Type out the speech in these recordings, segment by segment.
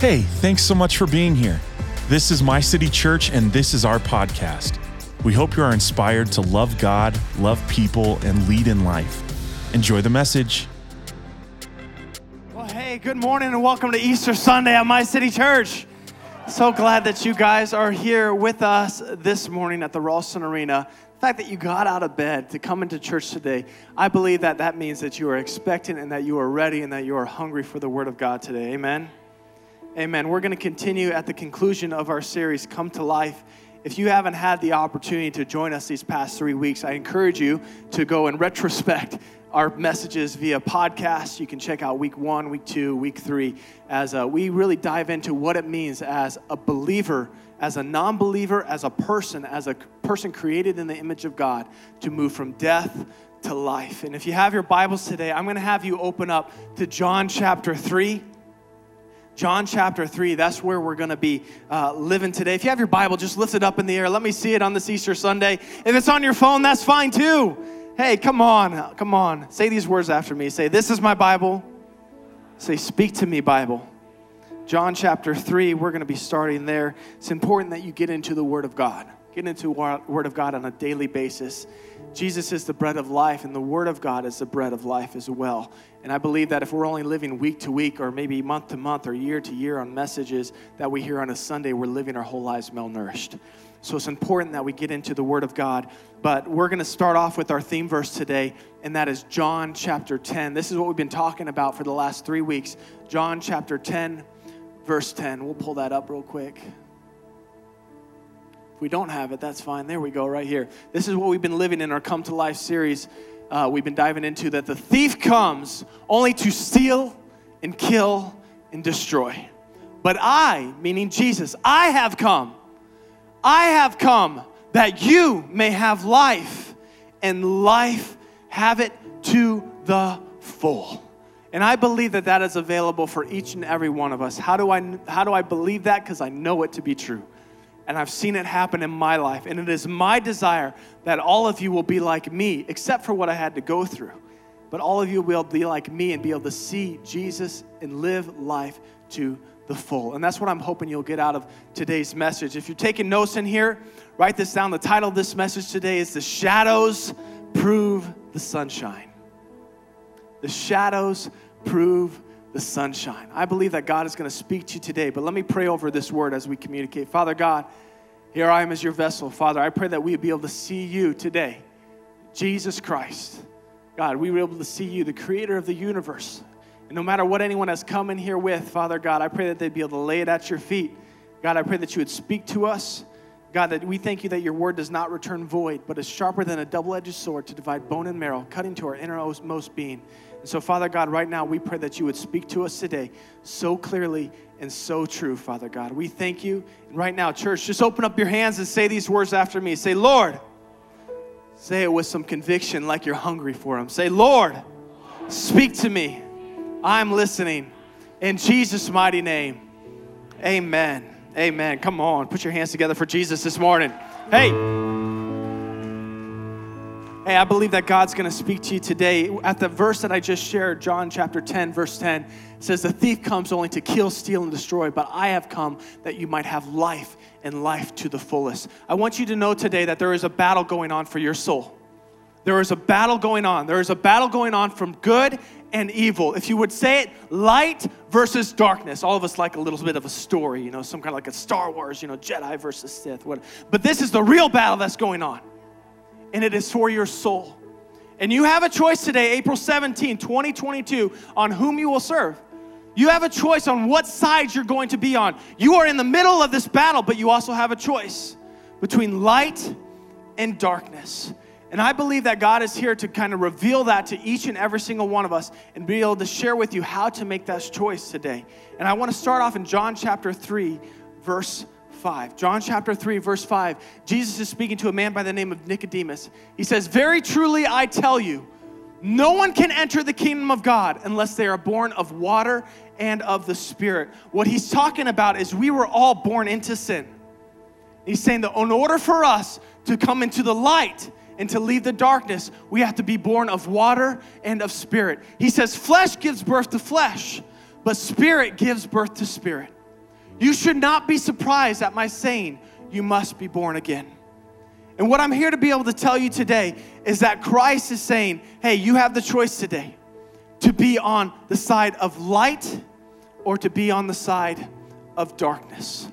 Hey, thanks so much for being here. This is My City Church, and this is our podcast. We hope you are inspired to love God, love people, and lead in life. Enjoy the message. Well, hey, good morning and welcome to Easter Sunday at My City Church. So glad that you guys are here with us this morning at the Ralston Arena. The fact that you got out of bed to come into church today, I believe that that means that you are expectant and that you are ready and that you are hungry for the Word of God today. Amen. Amen. We're going to continue at the conclusion of our series, Come to Life. If you haven't had the opportunity to join us these past three weeks, I encourage you to go and retrospect our messages via podcast. You can check out week one, week two, week three, as uh, we really dive into what it means as a believer, as a non believer, as a person, as a person created in the image of God, to move from death to life. And if you have your Bibles today, I'm going to have you open up to John chapter 3. John chapter 3, that's where we're going to be uh, living today. If you have your Bible, just lift it up in the air. Let me see it on this Easter Sunday. If it's on your phone, that's fine too. Hey, come on, come on. Say these words after me. Say, This is my Bible. Say, Speak to me, Bible. John chapter 3, we're going to be starting there. It's important that you get into the Word of God. Get into the Word of God on a daily basis. Jesus is the bread of life, and the Word of God is the bread of life as well. And I believe that if we're only living week to week, or maybe month to month, or year to year on messages that we hear on a Sunday, we're living our whole lives malnourished. So it's important that we get into the Word of God. But we're going to start off with our theme verse today, and that is John chapter 10. This is what we've been talking about for the last three weeks. John chapter 10, verse 10. We'll pull that up real quick. We don't have it, that's fine. There we go, right here. This is what we've been living in our Come to Life series. Uh, we've been diving into that the thief comes only to steal and kill and destroy. But I, meaning Jesus, I have come I have come that you may have life and life have it to the full. And I believe that that is available for each and every one of us. How do I, how do I believe that? Because I know it to be true. And I've seen it happen in my life. And it is my desire that all of you will be like me, except for what I had to go through. But all of you will be like me and be able to see Jesus and live life to the full. And that's what I'm hoping you'll get out of today's message. If you're taking notes in here, write this down. The title of this message today is The Shadows Prove the Sunshine. The shadows prove the sunshine. I believe that God is going to speak to you today, but let me pray over this word as we communicate. Father God, here I am as your vessel. Father, I pray that we will be able to see you today. Jesus Christ. God, we were able to see you, the creator of the universe, and no matter what anyone has come in here with, Father God, I pray that they'd be able to lay it at your feet. God, I pray that you would speak to us. God, that we thank you that your word does not return void, but is sharper than a double edged sword to divide bone and marrow, cutting to our innermost being. And so, Father God, right now we pray that you would speak to us today so clearly and so true, Father God. We thank you. And right now, church, just open up your hands and say these words after me. Say, Lord. Say it with some conviction like you're hungry for Him. Say, Lord, speak to me. I'm listening. In Jesus' mighty name, amen. Amen. Come on, put your hands together for Jesus this morning. Hey. Hey, I believe that God's going to speak to you today. At the verse that I just shared, John chapter 10, verse 10, says, The thief comes only to kill, steal, and destroy, but I have come that you might have life and life to the fullest. I want you to know today that there is a battle going on for your soul. There is a battle going on. There is a battle going on from good and evil. If you would say it, light versus darkness. All of us like a little bit of a story, you know, some kind of like a Star Wars, you know, Jedi versus Sith. What? But this is the real battle that's going on, and it is for your soul. And you have a choice today, April 17, 2022, on whom you will serve. You have a choice on what side you're going to be on. You are in the middle of this battle, but you also have a choice between light and darkness. And I believe that God is here to kind of reveal that to each and every single one of us and be able to share with you how to make that choice today. And I want to start off in John chapter 3, verse 5. John chapter 3, verse 5. Jesus is speaking to a man by the name of Nicodemus. He says, Very truly I tell you, no one can enter the kingdom of God unless they are born of water and of the Spirit. What he's talking about is we were all born into sin. He's saying that in order for us to come into the light, and to leave the darkness, we have to be born of water and of spirit. He says, Flesh gives birth to flesh, but spirit gives birth to spirit. You should not be surprised at my saying, You must be born again. And what I'm here to be able to tell you today is that Christ is saying, Hey, you have the choice today to be on the side of light or to be on the side of darkness.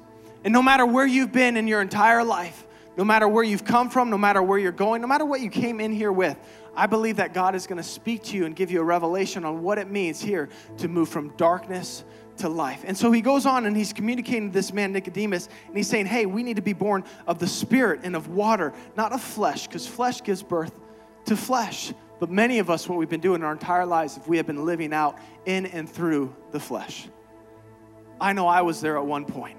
And no matter where you've been in your entire life, no matter where you've come from, no matter where you're going, no matter what you came in here with, I believe that God is going to speak to you and give you a revelation on what it means here to move from darkness to life. And so he goes on and he's communicating to this man, Nicodemus, and he's saying, Hey, we need to be born of the Spirit and of water, not of flesh, because flesh gives birth to flesh. But many of us, what we've been doing our entire lives, if we have been living out in and through the flesh. I know I was there at one point.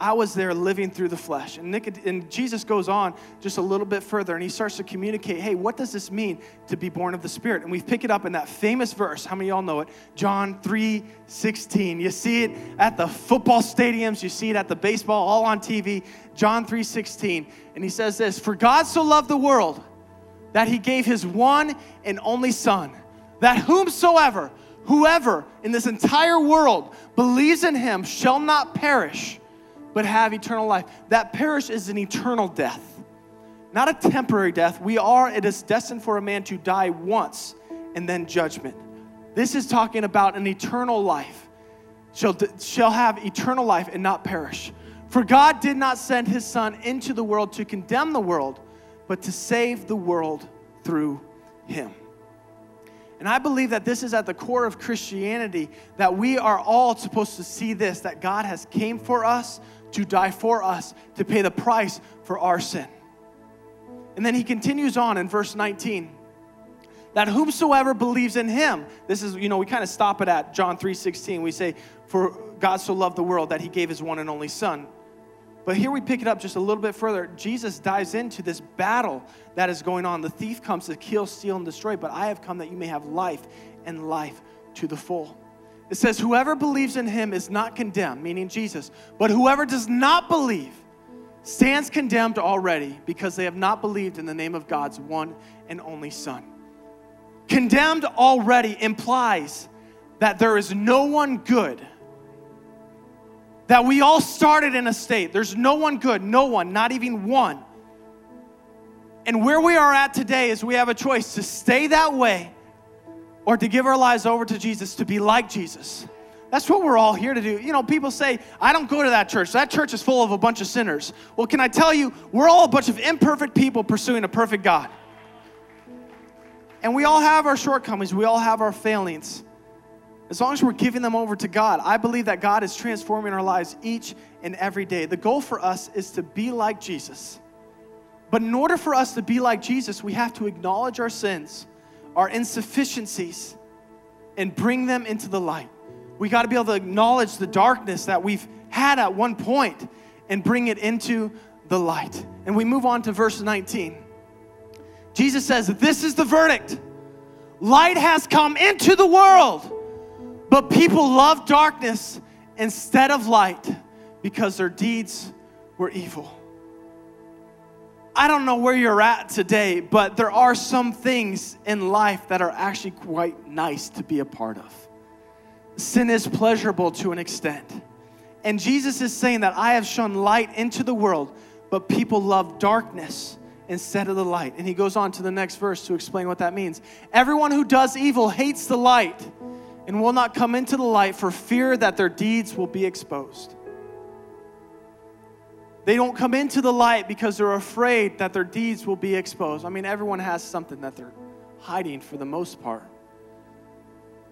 I was there living through the flesh. And, Nicod- and Jesus goes on just a little bit further and he starts to communicate hey, what does this mean to be born of the Spirit? And we pick it up in that famous verse. How many y'all know it? John 3 16. You see it at the football stadiums, you see it at the baseball, all on TV. John 3 16. And he says this For God so loved the world that he gave his one and only Son, that whomsoever, whoever in this entire world believes in him shall not perish but have eternal life. That perish is an eternal death, not a temporary death. We are, it is destined for a man to die once and then judgment. This is talking about an eternal life. Shall, shall have eternal life and not perish. For God did not send his Son into the world to condemn the world, but to save the world through him. And I believe that this is at the core of Christianity that we are all supposed to see this that God has came for us to die for us, to pay the price for our sin. And then he continues on in verse 19 that whomsoever believes in him this is you know we kind of stop it at john 3.16 we say for god so loved the world that he gave his one and only son. But here we pick it up just a little bit further. Jesus dives into this battle that is going on. The thief comes to kill steal and destroy but i have come that you may have life and life to the full it says, Whoever believes in him is not condemned, meaning Jesus. But whoever does not believe stands condemned already because they have not believed in the name of God's one and only Son. Condemned already implies that there is no one good. That we all started in a state. There's no one good, no one, not even one. And where we are at today is we have a choice to stay that way or to give our lives over to Jesus, to be like Jesus. That's what we're all here to do. You know, people say, I don't go to that church. That church is full of a bunch of sinners. Well, can I tell you, we're all a bunch of imperfect people pursuing a perfect God. And we all have our shortcomings, we all have our failings. As long as we're giving them over to God, I believe that God is transforming our lives each and every day. The goal for us is to be like Jesus. But in order for us to be like Jesus, we have to acknowledge our sins our insufficiencies and bring them into the light. We got to be able to acknowledge the darkness that we've had at one point and bring it into the light. And we move on to verse 19. Jesus says, This is the verdict light has come into the world, but people love darkness instead of light because their deeds were evil. I don't know where you're at today, but there are some things in life that are actually quite nice to be a part of. Sin is pleasurable to an extent. And Jesus is saying that I have shone light into the world, but people love darkness instead of the light. And he goes on to the next verse to explain what that means. Everyone who does evil hates the light and will not come into the light for fear that their deeds will be exposed. They don't come into the light because they're afraid that their deeds will be exposed. I mean, everyone has something that they're hiding for the most part.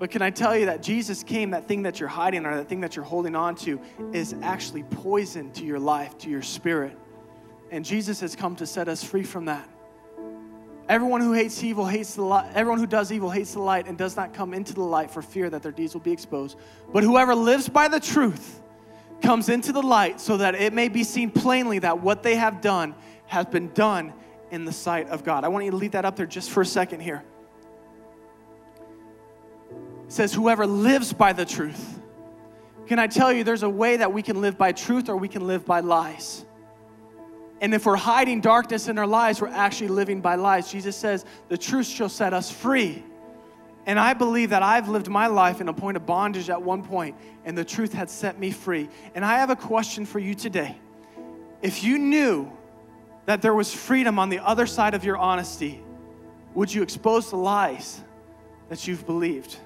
But can I tell you that Jesus came, that thing that you're hiding or that thing that you're holding on to is actually poison to your life, to your spirit. And Jesus has come to set us free from that. Everyone who hates evil hates the light. Everyone who does evil hates the light and does not come into the light for fear that their deeds will be exposed. But whoever lives by the truth, comes into the light so that it may be seen plainly that what they have done has been done in the sight of God. I want you to leave that up there just for a second here. It says, Whoever lives by the truth. Can I tell you, there's a way that we can live by truth or we can live by lies. And if we're hiding darkness in our lives, we're actually living by lies. Jesus says, The truth shall set us free. And I believe that I've lived my life in a point of bondage at one point, and the truth had set me free. And I have a question for you today. If you knew that there was freedom on the other side of your honesty, would you expose the lies that you've believed?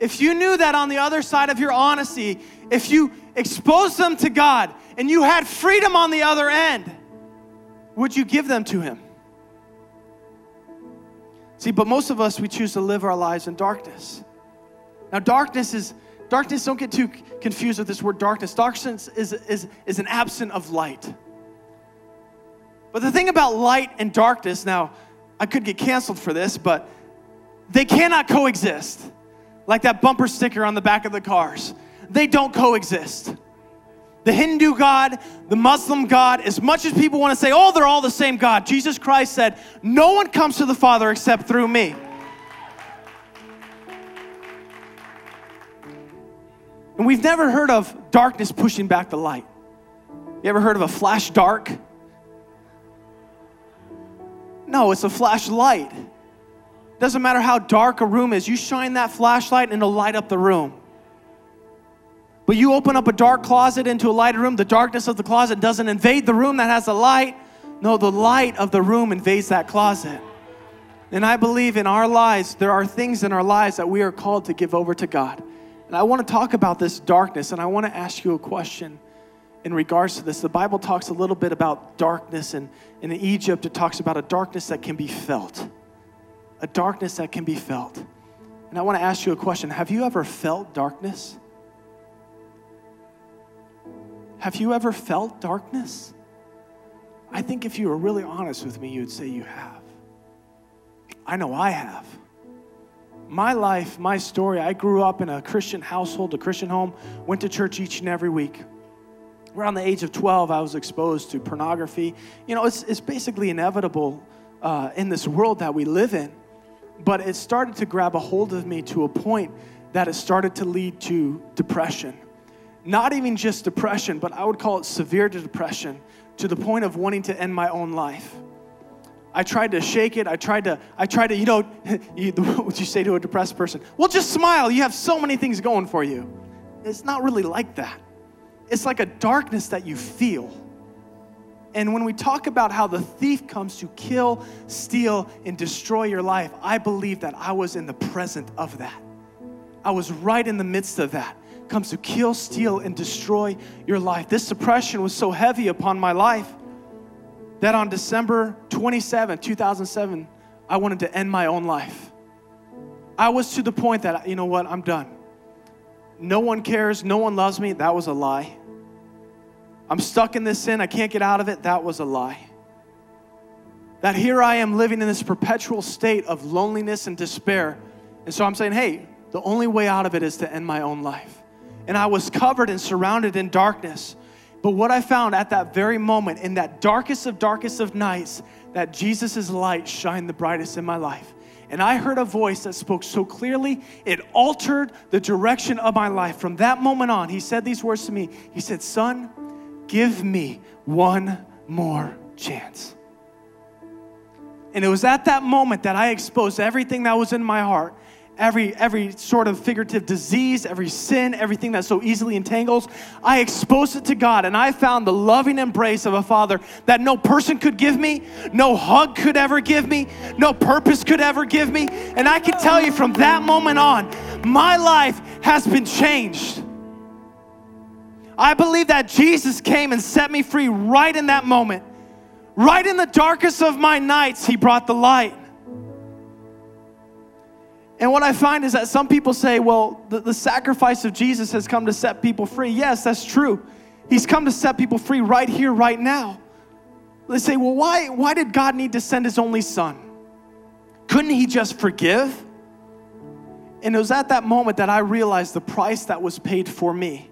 If you knew that on the other side of your honesty, if you exposed them to God and you had freedom on the other end, would you give them to Him? See, but most of us, we choose to live our lives in darkness. Now, darkness is, darkness, don't get too confused with this word darkness. Darkness is, is, is an absence of light. But the thing about light and darkness, now, I could get canceled for this, but they cannot coexist. Like that bumper sticker on the back of the cars. They don't coexist. The Hindu God, the Muslim God, as much as people want to say, oh, they're all the same God, Jesus Christ said, no one comes to the Father except through me. And we've never heard of darkness pushing back the light. You ever heard of a flash dark? No, it's a flashlight. Doesn't matter how dark a room is, you shine that flashlight and it'll light up the room. But you open up a dark closet into a lighted room, the darkness of the closet doesn't invade the room that has a light. No, the light of the room invades that closet. And I believe in our lives, there are things in our lives that we are called to give over to God. And I want to talk about this darkness, and I want to ask you a question in regards to this. The Bible talks a little bit about darkness, and in Egypt, it talks about a darkness that can be felt. A darkness that can be felt. And I want to ask you a question Have you ever felt darkness? Have you ever felt darkness? I think if you were really honest with me, you'd say you have. I know I have. My life, my story, I grew up in a Christian household, a Christian home, went to church each and every week around the age of 12, I was exposed to pornography. You know, it's, it's basically inevitable uh, in this world that we live in, but it started to grab a hold of me to a point that it started to lead to depression. Not even just depression, but I would call it severe depression to the point of wanting to end my own life. I tried to shake it. I tried to, I tried to, you know, you, what would you say to a depressed person? Well, just smile. You have so many things going for you. It's not really like that it's like a darkness that you feel. And when we talk about how the thief comes to kill, steal, and destroy your life, I believe that I was in the present of that. I was right in the midst of that. Comes to kill, steal, and destroy your life. This depression was so heavy upon my life that on December 27, 2007, I wanted to end my own life. I was to the point that, you know what, I'm done. No one cares, no one loves me. That was a lie. I'm stuck in this sin, I can't get out of it, that was a lie. That here I am living in this perpetual state of loneliness and despair. And so I'm saying, hey, the only way out of it is to end my own life. And I was covered and surrounded in darkness. But what I found at that very moment, in that darkest of darkest of nights, that Jesus' light shined the brightest in my life. And I heard a voice that spoke so clearly, it altered the direction of my life. From that moment on, he said these words to me He said, Son, Give me one more chance. And it was at that moment that I exposed everything that was in my heart every every sort of figurative disease, every sin, everything that so easily entangles. I exposed it to God and I found the loving embrace of a father that no person could give me, no hug could ever give me, no purpose could ever give me. And I can tell you from that moment on, my life has been changed. I believe that Jesus came and set me free right in that moment. Right in the darkest of my nights, He brought the light. And what I find is that some people say, well, the, the, sacrifice of Jesus has come to set people free. Yes, that's true. He's come to set people free right here, right now. They say, well, why, why did God need to send His only Son? Couldn't He just forgive? And it was at that moment that I realized the price that was paid for me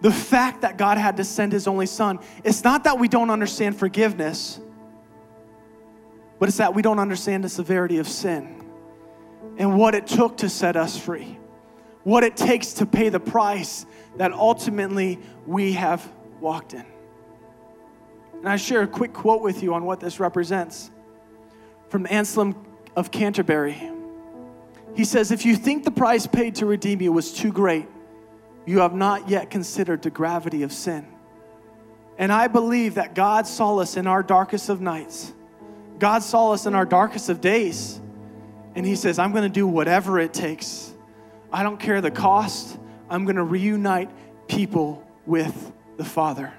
the fact that God had to send his only son, it's not that we don't understand forgiveness, but it's that we don't understand the severity of sin and what it took to set us free, what it takes to pay the price that ultimately we have walked in. And I share a quick quote with you on what this represents from Anselm of Canterbury. He says, If you think the price paid to redeem you was too great, you have not yet considered the gravity of sin. And I believe that God saw us in our darkest of nights. God saw us in our darkest of days. And He says, I'm going to do whatever it takes. I don't care the cost. I'm going to reunite people with the Father.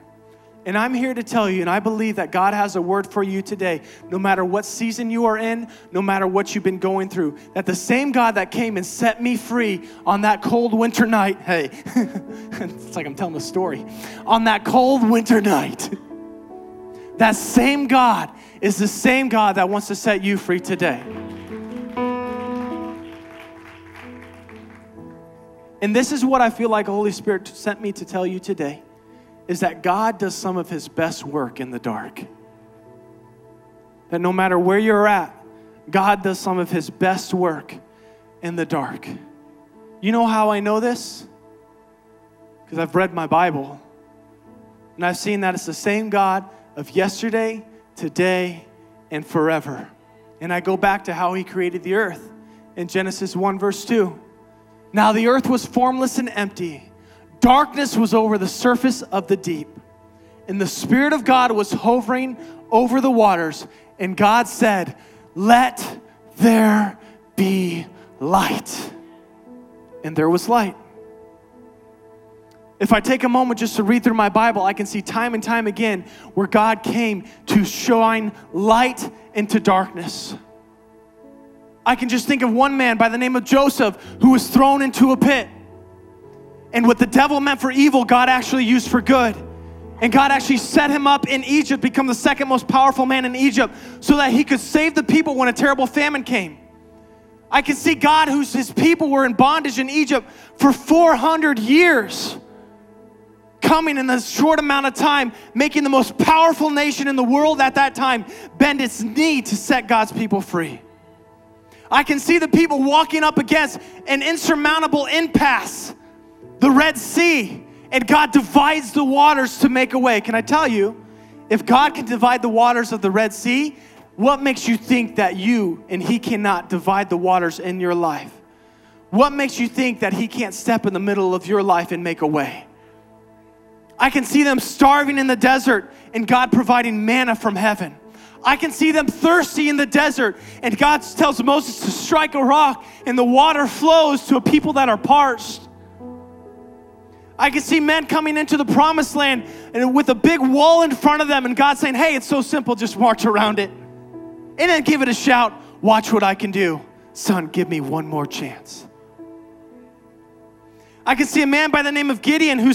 And I'm here to tell you, and I believe that God has a word for you today, no matter what season you are in, no matter what you've been going through, that the same God that came and set me free on that cold winter night, hey, it's like I'm telling a story, on that cold winter night, that same God is the same God that wants to set you free today. And this is what I feel like the Holy Spirit sent me to tell you today is that God does some of his best work in the dark. That no matter where you're at, God does some of his best work in the dark. You know how I know this? Because I've read my Bible and I've seen that it's the same God of yesterday, today, and forever. And I go back to how he created the earth in Genesis 1, verse 2. Now the earth was formless and empty Darkness was over the surface of the deep, and the Spirit of God was hovering over the waters. And God said, Let there be light. And there was light. If I take a moment just to read through my Bible, I can see time and time again where God came to shine light into darkness. I can just think of one man by the name of Joseph who was thrown into a pit. And what the devil meant for evil, God actually used for good. And God actually set him up in Egypt, become the second most powerful man in Egypt, so that he could save the people when a terrible famine came. I can see God, whose his people were in bondage in Egypt for 400 years, coming in a short amount of time, making the most powerful nation in the world at that time bend its knee to set God's people free. I can see the people walking up against an insurmountable impasse the Red Sea, and God divides the waters to make a way. Can I tell you, if God can divide the waters of the Red Sea, what makes you think that you and He cannot divide the waters in your life? What makes you think that He can't step in the middle of your life and make a way? I can see them starving in the desert and God providing manna from heaven. I can see them thirsty in the desert, and God tells Moses to strike a rock, and the water flows to a people that are parched. I can see men coming into the promised land and with a big wall in front of them, and God saying, Hey, it's so simple, just march around it. And then give it a shout, Watch what I can do. Son, give me one more chance. I can see a man by the name of Gideon who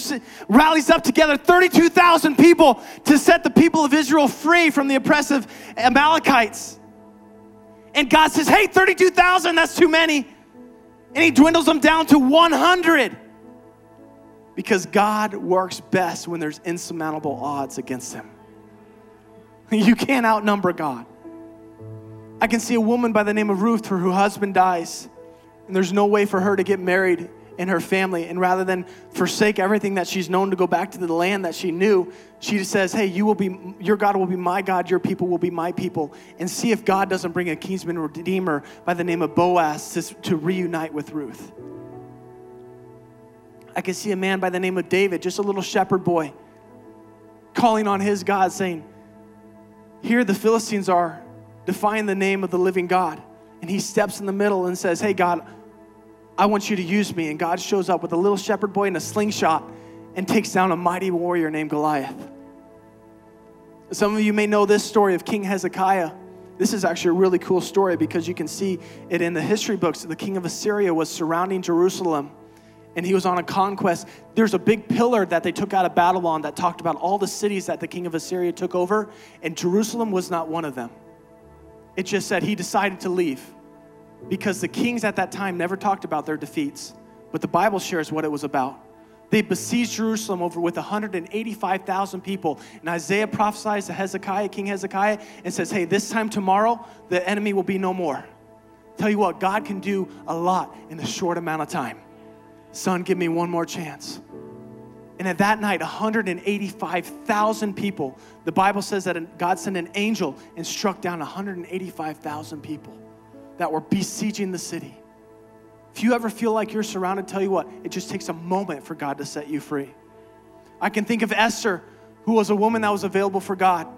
rallies up together 32,000 people to set the people of Israel free from the oppressive Amalekites. And God says, Hey, 32,000, that's too many. And he dwindles them down to 100 because God works best when there's insurmountable odds against him. You can't outnumber God. I can see a woman by the name of Ruth, her, husband dies, and there's no way for her to get married in her family. And rather than forsake everything that she's known to go back to the land that she knew, she just says, Hey, you will be, your God will be my God, your people will be my people. And see if God doesn't bring a kinsman redeemer by the name of Boaz to, to reunite with Ruth. I can see a man by the name of David, just a little shepherd boy, calling on his God, saying, Here the Philistines are defying the name of the living God. And he steps in the middle and says, Hey, God, I want you to use me. And God shows up with a little shepherd boy and a slingshot and takes down a mighty warrior named Goliath. Some of you may know this story of King Hezekiah. This is actually a really cool story because you can see it in the history books. The king of Assyria was surrounding Jerusalem and he was on a conquest. There's a big pillar that they took out of Babylon that talked about all the cities that the king of Assyria took over, and Jerusalem was not one of them. It just said he decided to leave because the kings at that time never talked about their defeats, but the Bible shares what it was about. They besieged Jerusalem over with 185,000 people. And Isaiah prophesies to Hezekiah, King Hezekiah, and says, Hey, this time tomorrow, the enemy will be no more. Tell you what, God can do a lot in a short amount of time. Son, give me one more chance. And at that night, 185,000 people, the Bible says that God sent an angel and struck down 185,000 people that were besieging the city. If you ever feel like you're surrounded, tell you what, it just takes a moment for God to set you free. I can think of Esther, who was a woman that was available for God.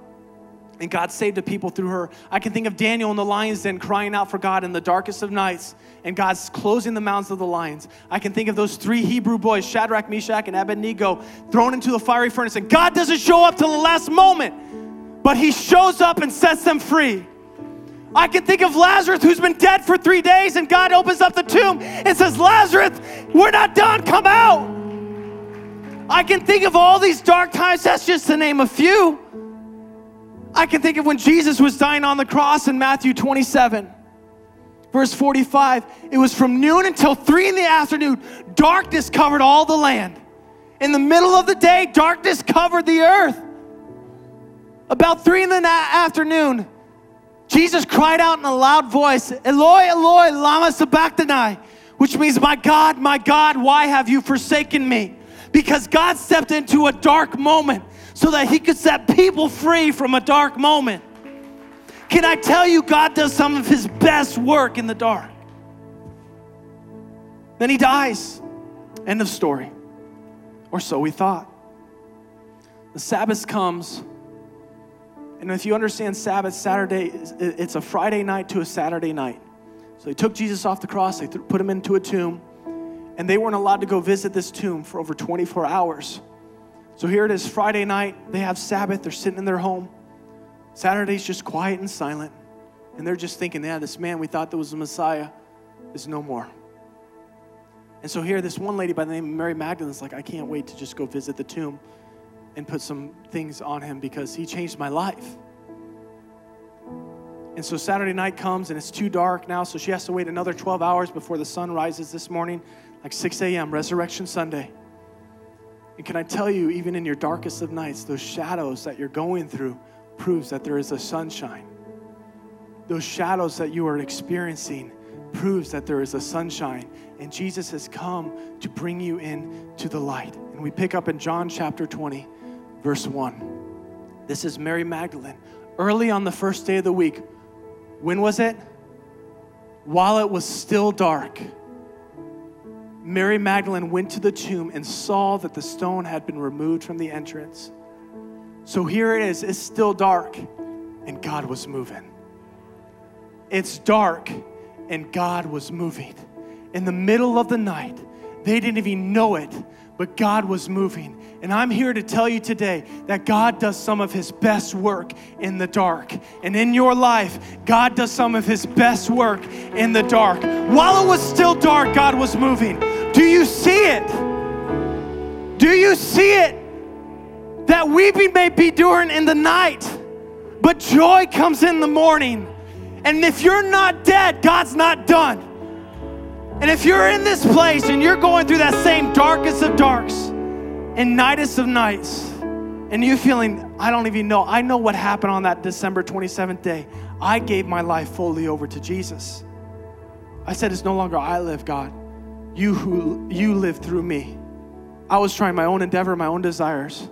And God saved the people through her. I can think of Daniel in the lion's den crying out for God in the darkest of nights, and God's closing the mouths of the lions. I can think of those three Hebrew boys, Shadrach, Meshach, and Abednego, thrown into the fiery furnace, and God doesn't show up till the last moment, but He shows up and sets them free. I can think of Lazarus who's been dead for three days, and God opens up the tomb and says, Lazarus, we're not done, come out. I can think of all these dark times, that's just to name a few. I can think of when Jesus was dying on the cross in Matthew 27, verse 45. It was from noon until three in the afternoon, darkness covered all the land. In the middle of the day, darkness covered the earth. About three in the na- afternoon, Jesus cried out in a loud voice, Eloi, Eloi, lama sabachthani, which means, My God, my God, why have you forsaken me? Because God stepped into a dark moment so that he could set people free from a dark moment. Can I tell you, God does some of his best work in the dark? Then he dies. End of story. Or so we thought. The Sabbath comes and if you understand Sabbath, Saturday, it's a Friday night to a Saturday night. So they took Jesus off the cross, they put him into a tomb, and they weren't allowed to go visit this tomb for over 24 hours. So here it is, Friday night, they have Sabbath, they're sitting in their home. Saturday's just quiet and silent, and they're just thinking, yeah, this man we thought that was the Messiah is no more. And so here, this one lady by the name of Mary Magdalene is like, I can't wait to just go visit the tomb and put some things on him because he changed my life. And so Saturday night comes and it's too dark now, so she has to wait another 12 hours before the sun rises this morning, like 6 a.m., Resurrection Sunday. And can I tell you, even in your darkest of nights, those shadows that you're going through proves that there is a sunshine. Those shadows that you are experiencing proves that there is a sunshine. And Jesus has come to bring you in to the light. And we pick up in John chapter 20 verse 1. This is Mary Magdalene. Early on the first day of the week, when was it? While it was still dark, Mary Magdalene went to the tomb and saw that the stone had been removed from the entrance. So here it is, it's still dark, and God was moving. It's dark, and God was moving. In the middle of the night, they didn't even know it, but God was moving. And I'm here to tell you today that God does some of His best work in the dark. And in your life, God does some of His best work in the dark. While it was still dark, God was moving. Do you see it? Do you see it? That weeping may be during in the night, but joy comes in the morning. And if you're not dead, God's not done. And if you're in this place and you're going through that same darkest of darks and nightest of nights, and you feeling, I don't even know, I know what happened on that December 27th day. I gave my life fully over to Jesus. I said, It's no longer I live, God. You who you live through me. I was trying my own endeavor, my own desires,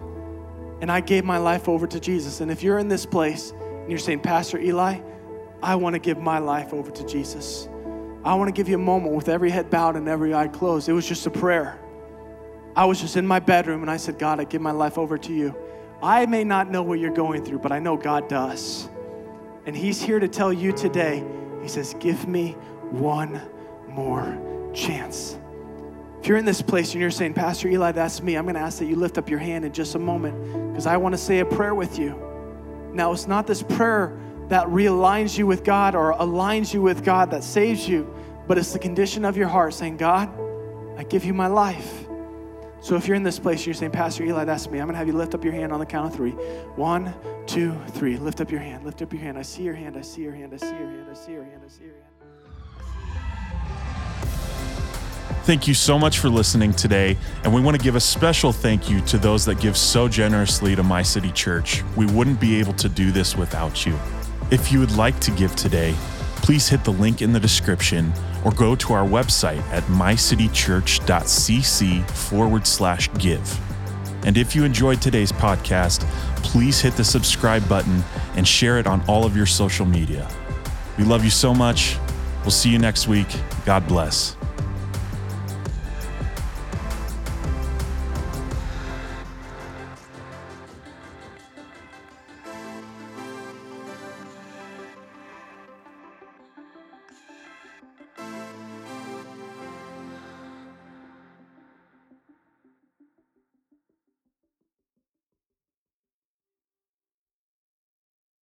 and I gave my life over to Jesus. And if you're in this place and you're saying, Pastor Eli, I want to give my life over to Jesus. I want to give you a moment with every head bowed and every eye closed. It was just a prayer. I was just in my bedroom and I said, God, I give my life over to you. I may not know what you're going through, but I know God does. And He's here to tell you today, He says, Give me one more chance. If you're in this place and you're saying, Pastor Eli, that's me, I'm going to ask that you lift up your hand in just a moment because I want to say a prayer with you. Now, it's not this prayer that realigns you with God or aligns you with God that saves you, but it's the condition of your heart saying, God, I give you my life. So if you're in this place, you're saying, Pastor Eli, that's me. I'm going to have you lift up your hand on the count of three. One, two, three. Lift up your hand. Lift up your hand. I see your hand. I see your hand. I see your hand. I see your hand. I see your hand. Thank you so much for listening today, and we want to give a special thank you to those that give so generously to My City Church. We wouldn't be able to do this without you. If you would like to give today, please hit the link in the description or go to our website at mycitychurch.cc forward slash give. And if you enjoyed today's podcast, please hit the subscribe button and share it on all of your social media. We love you so much. We'll see you next week. God bless.